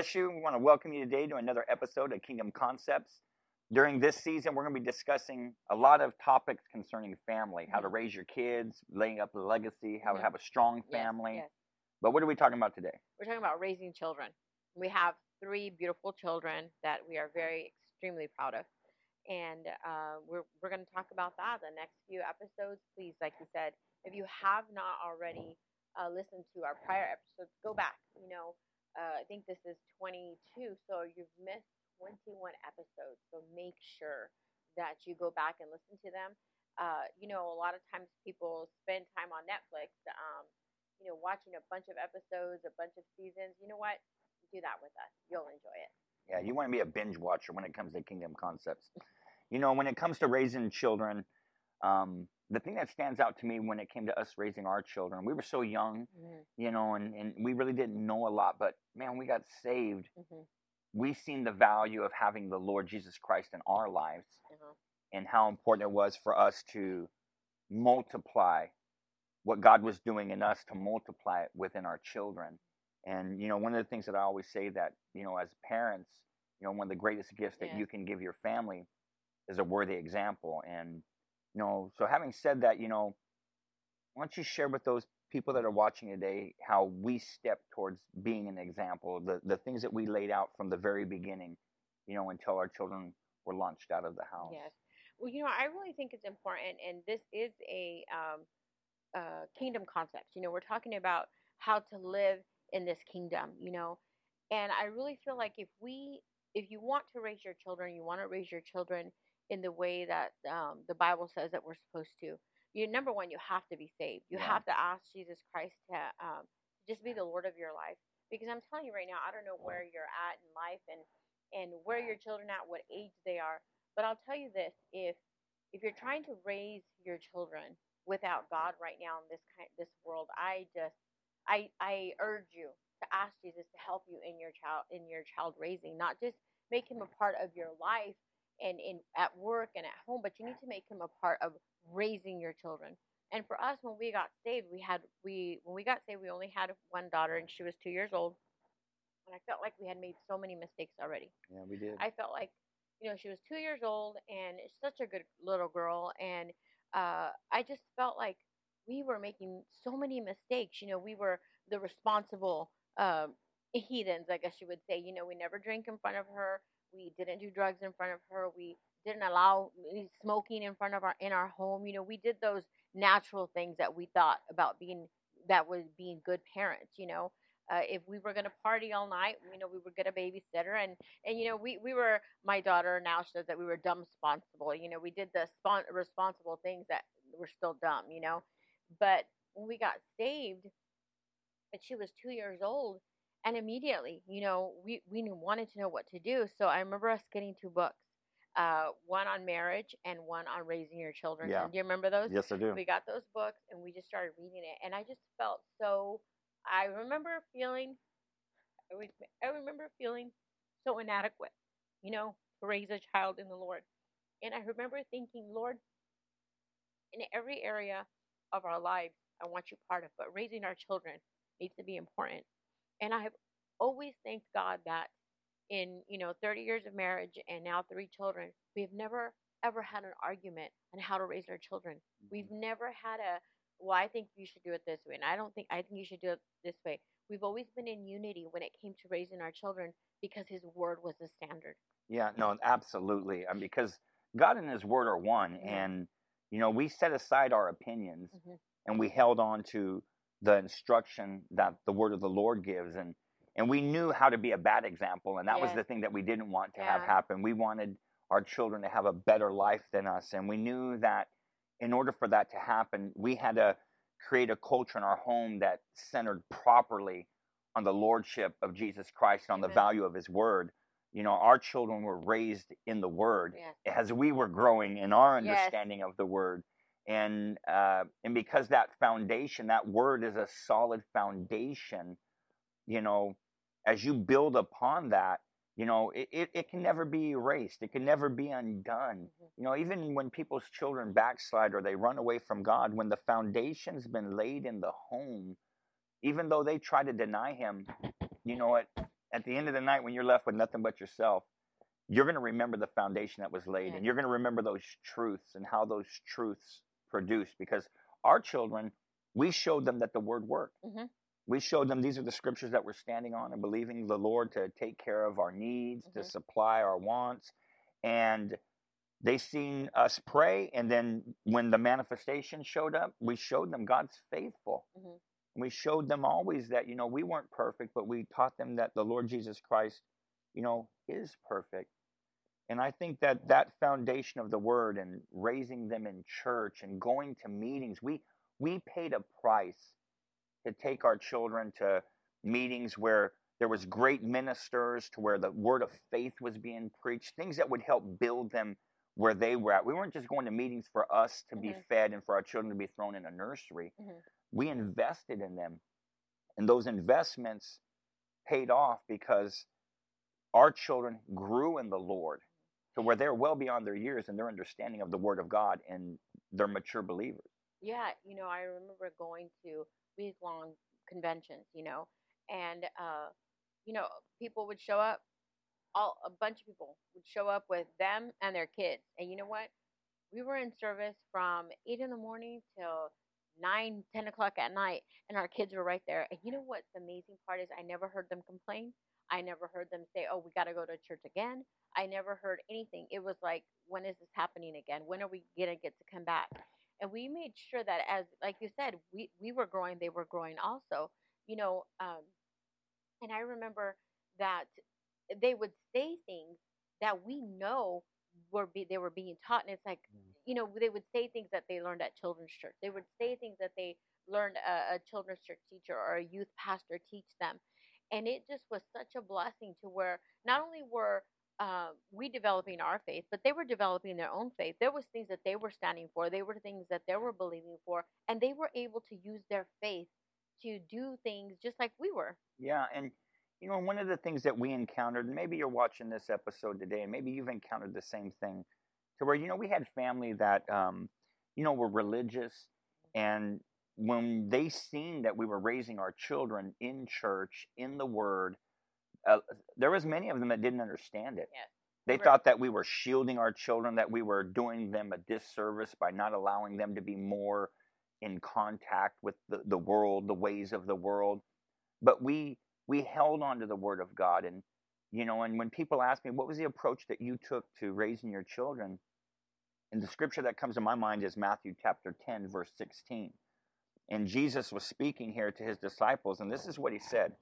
Bless you. We want to welcome you today to another episode of Kingdom Concepts. During this season, we're going to be discussing a lot of topics concerning family, how to Mm-hmm. raise your kids, laying up a legacy, how to Mhm. have a strong Yes, family. yes. But what are we talking about today? We're talking about raising children. We have three beautiful children that we are very extremely proud of. And uh, we're, we're going to talk about that the next few episodes. Please, like you said, if you have not already uh, listened to our prior episodes, go back. You know, uh, I think this is 22, so you've missed 21 episodes. So make sure that you go back and listen to them. Uh, you know, a lot of times people spend time on Netflix, um, you know, watching a bunch of episodes, a bunch of seasons. You know what? Do that with us. You'll enjoy it. Yeah, you want to be a binge watcher when it comes to Kingdom Concepts. You know, when it comes to raising children, um, the thing that stands out to me when it came to us raising our children, we were so young, you know, and, and we really didn't know a lot. But man, we got saved. Mhm. We seen the value of having the Lord Jesus Christ in our lives Uh-huh. and how important it was for us to multiply what God was doing in us to multiply it within our children. And you know, one of the things that I always say that you know, as parents, you know, one of the greatest gifts that Yes. you can give your family is a worthy example. And you know, so having said that, you know, why don't you share with those people that are watching today how we step towards being an example, the the things that we laid out from the very beginning, you know, until our children were launched out of the house. Yes. Well, you know, I really think it's important, and this is a um, uh, kingdom concept. You know, we're talking about how to live in this kingdom. You know, and I really feel like if we, if you want to raise your children, you want to raise your children in the way that um, the Bible says that we're supposed to. You number one, you have to be saved. You Yeah. have to ask Jesus Christ to um, just be the Lord of your life. Because I'm telling you right now, I don't know where you're at in life and and where your children at, what age they are. But I'll tell you this: if if you're trying to raise your children without God right now in this kind this world, I just I I urge you to ask Jesus to help you in your child in your child raising, not just make him a part of your life and in at work and at home, but you need to make him a part of raising your children. And for us, when we got saved, we had we when we got saved, we only had one daughter, and she was two years old. And I felt like we had made so many mistakes already. Yeah, we did. I felt like, you know, she was two years old and such a good little girl. And uh, I just felt like we were making so many mistakes. You know, we were the responsible um, heathens, I guess you would say. You know, we never drank in front of her. We didn't do drugs in front of her. We didn't allow smoking in front of our in our home. You know, we did those natural things that we thought about being that was being good parents. You know, uh, if we were going to party all night, you know, we would get a babysitter, and and you know, we we were my daughter now says that we were dumb responsible. You know, we did the spon- responsible things that were still dumb. You know, but when we got saved, and she was two years old, and immediately, you know, we we knew, wanted to know what to do. So I remember us getting two books, uh, one on marriage and one on raising your children. Yeah. Do you remember those? Yes, I do. we got those books and we just started reading it and i just felt so i remember feeling i, was, I remember feeling so inadequate you know to raise a child in the lord and i remember thinking lord in every area of our lives i want you part of but raising our children needs to be important and i have always thanked god that in you know 30 years of marriage and now three children we have never ever had an argument on how to raise our children We've never had a, well, I think you should do it this way. And I don't think, I think you should do it this way. We've always been in unity when it came to raising our children because his word was the standard. Yeah, no, absolutely. Um, because God and His Word are one, Yeah. and you know we set aside our opinions Mhm. and we held on to the instruction that the Word of the Lord gives, and and we knew how to be a bad example, and that was the thing that we didn't want to have happen. We wanted our children to have a better life than us, and we knew that in order for that to happen, we had to create a culture in our home that centered properly on the lordship of Jesus Christ and on the value of His Word. You know, our children were raised in the Word Yes. as we were growing in our Yes. understanding of the Word, and uh, and because that foundation, that Word is a solid foundation. You know, as you build upon that, you know, it, it, it can never be erased. It can never be undone. Mhm. You know, even when people's children backslide or they run away from God, when the foundation's been laid in the home, even though they try to deny Him, you know what? at the end of the night, when you're left with nothing but yourself, you're going to remember the foundation that was laid, Yeah. and you're going to remember those truths and how those truths produced. Because our children, we showed them that the word worked. Mhm. We showed them these are the scriptures that we're standing on and believing the Lord to take care of our needs, to Mhm. supply our wants, and they seen us pray. And then when the manifestation showed up, we showed them God's faithful. Mhm. We showed them always that you know we weren't perfect, but we taught them that the Lord Jesus Christ, you know, is perfect. And I think that that foundation of the word and raising them in church and going to meetings, we we paid a price to take our children to meetings where there was great ministers, to where the word of faith was being preached, things that would help build them where they were at. We weren't just going to meetings for us to be Mhm. fed and for our children to be thrown in a nursery. Mhm. We invested in them. And those investments paid off because our children grew in the Lord to where they're well beyond their years and their understanding of the Word of God and they're mature believers. Yeah, you know, I remember going to week long conventions, you know, and uh, you know, people would show up, all a bunch of people would show up with them and their kids. And you know what? We were in service from eight in the morning till nine, ten o'clock at night, and our kids were right there. And you know what the amazing part is? I never heard them complain. I never heard them say, "Oh, we got to go to church again." I never heard anything. It was like, "When is this happening again? When are we gonna get to come back?" and we made sure that as like you said we we were growing they were growing also you know um and i remember that they would say things that we know were be, they were being taught and it's like you know they would say things that they learned at children's church they would say things that they learned a, a children's church teacher or a youth pastor teach them and it just was such a blessing to where not only were uh, we developing our faith, but they were developing their own faith. There was things that they were standing for. They were things that they were believing for, and they were able to use their faith to do things just like we were. Yeah, and you know, one of the things that we encountered, and maybe you're watching this episode today, and maybe you've encountered the same thing, to where you know we had family that um, you know were religious, and when they seen that we were raising our children in church in the Word, uh, there was many of them that didn't understand it. Yes. They Right. thought that we were shielding our children, that we were doing them a disservice by not allowing them to be more in contact with the, the world, the ways of the world. But we we held on to the word of God and you know, and when people ask me what was the approach that you took to raising your children, and the scripture that comes to my mind is Matthew chapter 10, verse 16. And Jesus was speaking here to his disciples, and this is what he said.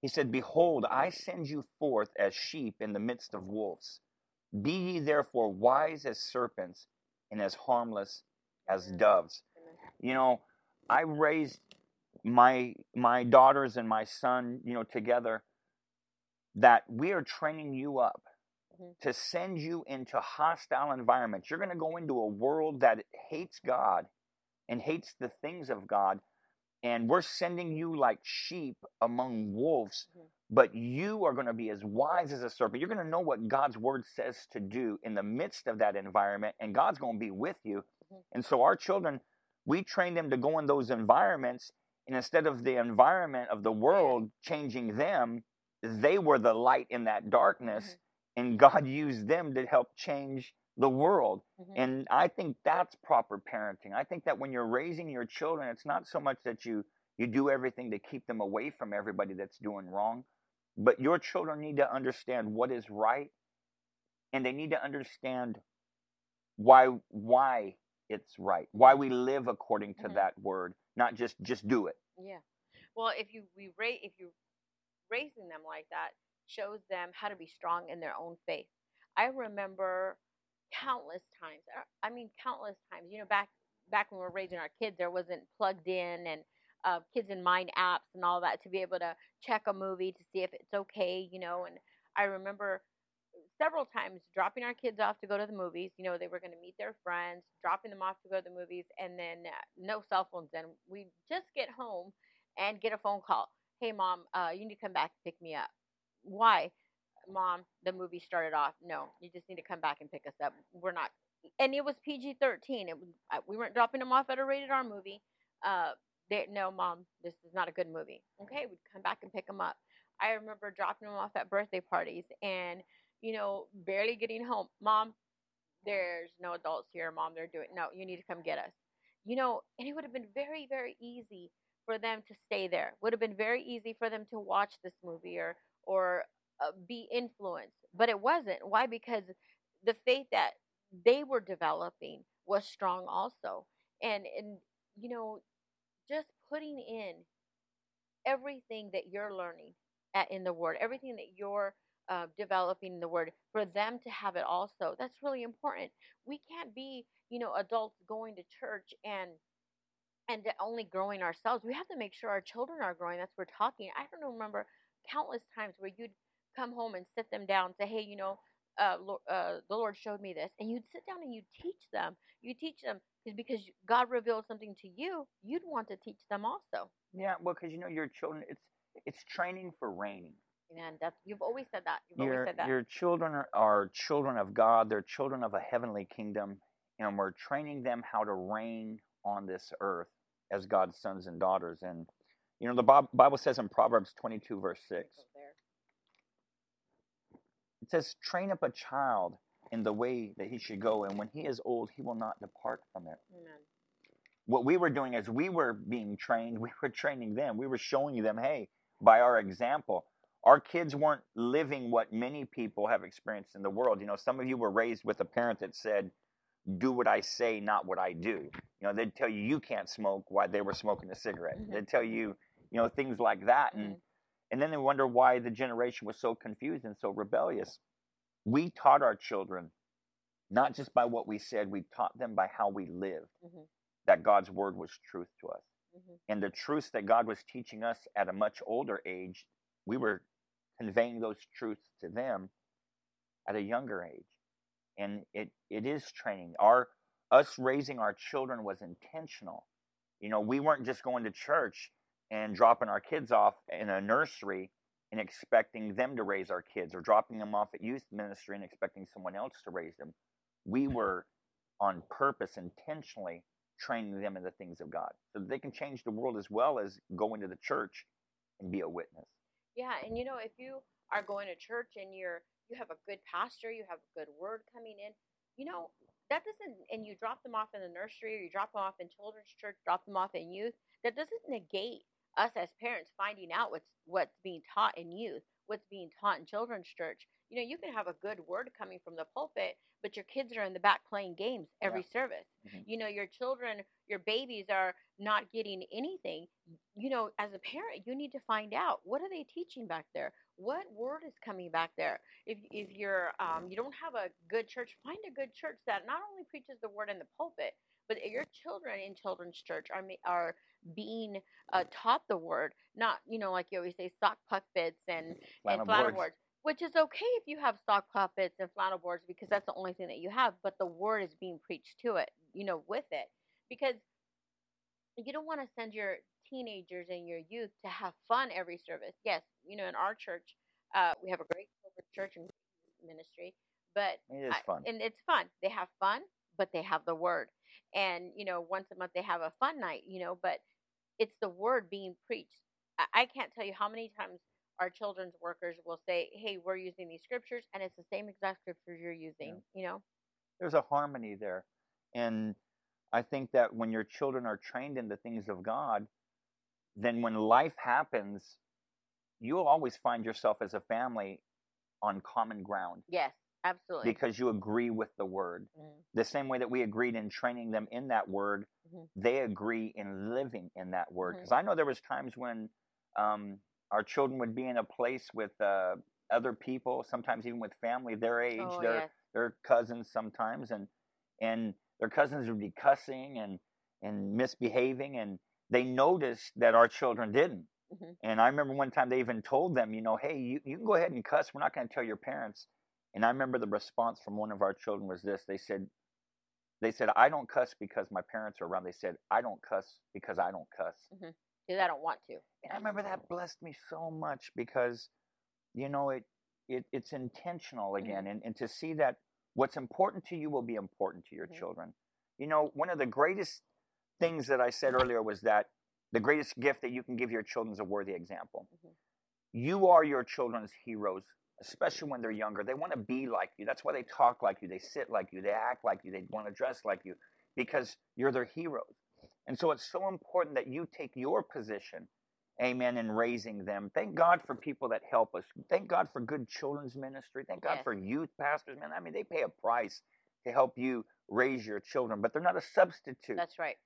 He said, Behold, I send you forth as sheep in the midst of wolves. Be ye therefore wise as serpents and as harmless as doves. You know, I raised my my daughters and my son, you know, together that we are training you up Mhm. to send you into hostile environments. You're going to go into a world that hates God and hates the things of God, and we're sending you like sheep among wolves. Mhm. But you are going to be as wise as a serpent. You're going to know what God's word says to do in the midst of that environment, and God's going to be with you. Mhm. And so, our children, we train them to go in those environments, and instead of the environment of the world changing them, they were the light in that darkness, Mhm. and God used them to help change the world. Mhm. And I think that's proper parenting. I think that when you're raising your children, it's not so much that you you do everything to keep them away from everybody that's doing wrong, but your children need to understand what is right, and they need to understand why why it's right, why we live according to Mhm. that word, not just just do it. Yeah. Well, if you we ra- if you raising them like that shows them how to be strong in their own faith. I remember countless times. uh, I mean, countless times. You know, back back when we were raising our kids, there wasn't plugged in and uh, kids in mind apps and all that to be able to check a movie to see if it's okay. You know, and I remember several times dropping our kids off to go to the movies. You know, they were going to meet their friends, dropping them off to go to the movies, and then uh, no cell phones. Then we just get home and get a phone call. Hey, mom, uh, you need to come back and pick me up. Why, mom? The movie started off. No, you just need to come back and pick us up. We're not. And it was PG thirteen. It was. We weren't dropping them off at a rated R movie. Uh, they, no, mom, this is not a good movie. Okay, we'd come back and pick them up. I remember dropping them off at birthday parties and, you know, barely getting home. Mom, there's no adults here. Mom, they're doing, no, you need to come get us. You know, and it would have been very, very easy for them to stay there. Would have been very easy for them to watch this movie or, or uh, be influenced. But it wasn't. Why? Because the faith that they were developing was strong also. And, and, you know, just putting in everything that you're learning at, in the word, everything that you're uh, developing in the word, for them to have it also. That's really important. We can't be, you know, adults going to church and and only growing ourselves. We have to make sure our children are growing. That's what we're talking. I don't remember countless times where you'd come home and sit them down, and say, "Hey, you know, uh, uh, the Lord showed me this," and you'd sit down and you teach them. You teach them because God revealed something to you. You'd want to teach them also. Yeah, well, because you know your children, it's it's training for reigning. And that's you've always said that. You've your, always said that. Your children are, are children of God. They're children of a heavenly kingdom, and we're training them how to reign on this earth as God's sons and daughters. And you know the Bible says in Proverbs twenty two verse six. It says, "Train up a child in the way that he should go, and when he is old, he will not depart from it." Amen what we were doing is we were being trained, we were training them, we were showing them, hey, by our example, our kids weren't living what many people have experienced in the world. You know, some of you were raised with a parent that said, do what I say, not what I do. You know, they'd tell you you can't smoke while they were smoking a cigarette. Mm-hmm. They'd tell you, you know, things like that. And, mm-hmm. And then they wonder why the generation was so confused and so rebellious. We taught our children, not just by what we said, we taught them by how we lived. Mm-hmm that God's word was truth to us. Mm-hmm. And the truths that God was teaching us at a much older age, we were conveying those truths to them at a younger age. And it, it is training. Our us raising our children was intentional. You know, we weren't just going to church and dropping our kids off in a nursery and expecting them to raise our kids or dropping them off at youth ministry and expecting someone else to raise them. We mm-hmm. were on purpose intentionally training them in the things of God so that they can change the world as well as go into the church and be a witness. Yeah, and you know, if you are going to church and you're you have a good pastor, you have a good word coming in, you know, that doesn't and you drop them off in the nursery or you drop them off in children's church, drop them off in youth, that doesn't negate us as parents finding out what's what's being taught in youth, what's being taught in children's church. You know, you can have a good word coming from the pulpit, but your kids are in the back playing games every yeah. service. Mm-hmm. You know, your children, your babies are not getting anything. You know, as a parent, you need to find out what are they teaching back there? What word is coming back there? If if you're um, you don't have a good church, find a good church that not only preaches the word in the pulpit, but your children in children's church are are being uh, taught the word, not you know like you always say sock puppets and flannel and flannel boards. boards which is okay if you have sock puppets and flannel boards because that's the only thing that you have but the word is being preached to it you know with it. Because you don't want to send your teenagers and your youth to have fun every service. Yes you know in our church uh, we have a great church and ministry but it is fun. I, and it's fun. They have fun but they have the word and you know once a month they have a fun night you know but it's the word being preached I, I can't tell you how many times our children's workers will say, "Hey, we're using these scriptures," and it's the same exact scriptures you're using. Yeah. You know, there's a harmony there, and I think that when your children are trained in the things of God, then when life happens, you'll always find yourself as a family on common ground. Yes, absolutely. Because you agree with the word. Mm-hmm. The same way that we agreed in training them in that word, mm-hmm. they agree in living in that word. Because mm-hmm. I know there was times when um, our children would be in a place with uh, other people, sometimes even with family their age, oh, their yes. their cousins sometimes, and and their cousins would be cussing and and misbehaving, and they noticed that our children didn't. Mm-hmm. And I remember one time they even told them, you know, hey, you, you can go ahead and cuss. We're not going to tell your parents. And I remember the response from one of our children was this: they said, they said, I don't cuss because my parents are around. They said, I don't cuss because I don't cuss. Mm-hmm because I don't want to. And I remember that blessed me so much because, you know, it, it it's intentional mm-hmm. again, mm-hmm. and, and to see that what's important to you will be important to your mm-hmm. children. You know, one of the greatest things that I said earlier was that the greatest gift that you can give your children is a worthy example. Mm-hmm. you are your children's heroes, especially when they're younger. They want to be like you. That's why they talk like you, they sit like you, they act like you, they want to dress like you because you're their heroes. And so it's so important that you take your position, amen, in raising them. Thank God for people that help us. Thank God for good children's ministry. Thank God Yes. for youth pastors, man. I mean, they pay a price to help you raise your children, but they're not a substitute That's right.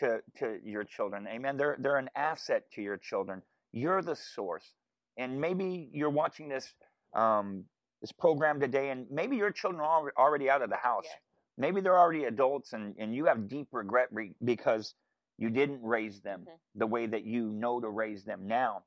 to, to your children. Amen. They're, they're an asset to your children. You're the source. And maybe you're watching this um, this program today, and maybe your children are already out of the house. Yes. Maybe they're already adults, and, and you have deep regret re- because you didn't raise them Mhm. the way that you know to raise them now.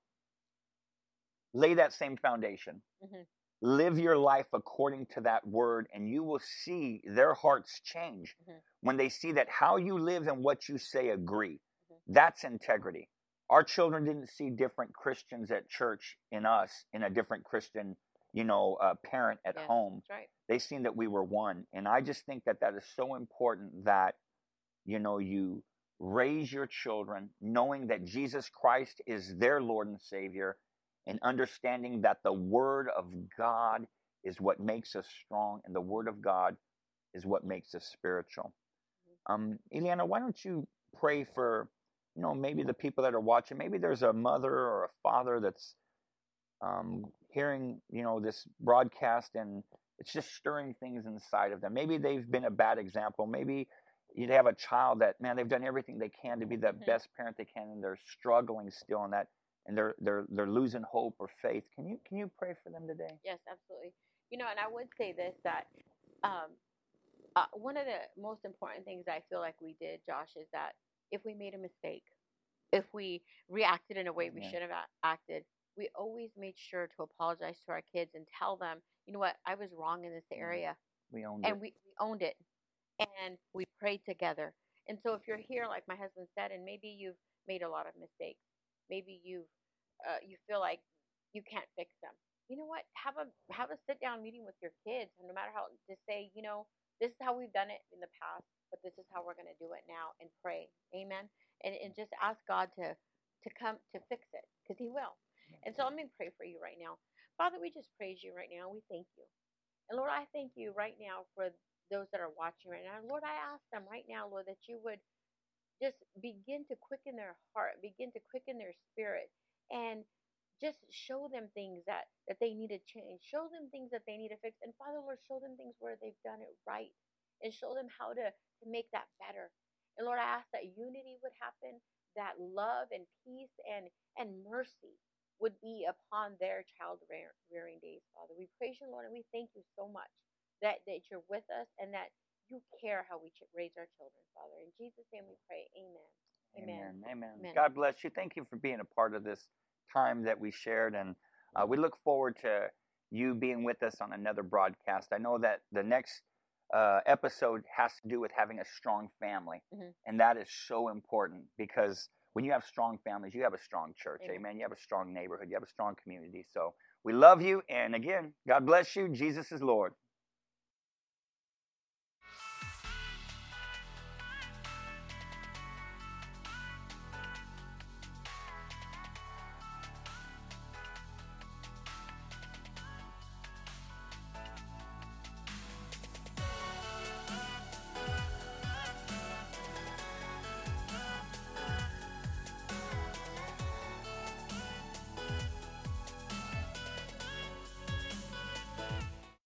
Lay that same foundation. Mhm. Live your life according to that word, and you will see their hearts change Mhm. when they see that how you live and what you say agree. Mhm. That's integrity. Our children didn't see different Christians at church in us, in a different Christian, you know, uh, parent at Yes. home right. they seen that we were one and i just think that that is so important that you know you raise your children knowing that jesus christ is their lord and savior and understanding that the word of god is what makes us strong and the word of god is what makes us spiritual um eliana why don't you pray for you know maybe the people that are watching maybe there's a mother or a father that's um, hearing you know this broadcast and it's just stirring things inside of them. Maybe they've been a bad example. Maybe you'd have a child that man they've done everything they can to be the Mhm. best parent they can, and they're struggling still in that, and they're they're they're losing hope or faith. Can you can you pray for them today? Yes, absolutely. You know, and I would say this that um, uh, one of the most important things I feel like we did, Josh, is that if we made a mistake, if we reacted in a way we Yeah. shouldn't have acted, we always made sure to apologize to our kids and tell them, you know what, I was wrong in this area, We own and it. we, we owned it, and we prayed together. And so, if you're here, like my husband said, and maybe you've made a lot of mistakes, maybe you've uh, you feel like you can't fix them. You know what? Have a have a sit down meeting with your kids, and no matter how to say, you know, this is how we've done it in the past, but this is how we're going to do it now, and pray, Amen. And and just ask God to to come to fix it, because He will. And so I'm going to pray for you right now, Father. We just praise you right now. We thank you, and Lord, I thank you right now for those that are watching right now. Lord, I ask them right now, Lord, that you would just begin to quicken their heart, begin to quicken their spirit, and just show them things that that they need to change. Show them things that they need to fix. And Father, Lord, show them things where they've done it right, and show them how to to make that better. And Lord, I ask that unity would happen, that love and peace and and mercy would be upon their child rearing days, Father. We praise you, Lord, and we thank you so much that, that you're with us and that you care how we raise our children, Father. In Jesus' name we pray. Amen. Amen. Amen. Amen. God bless you. Thank you for being a part of this time that we shared, and uh, we look forward to you being with us on another broadcast. I know that the next uh, episode has to do with having a strong family, Mhm. and that is so important because when you have strong families, you have a strong church. Amen. Amen. You have a strong neighborhood. You have a strong community. So we love you, and again, God bless you. Jesus is Lord.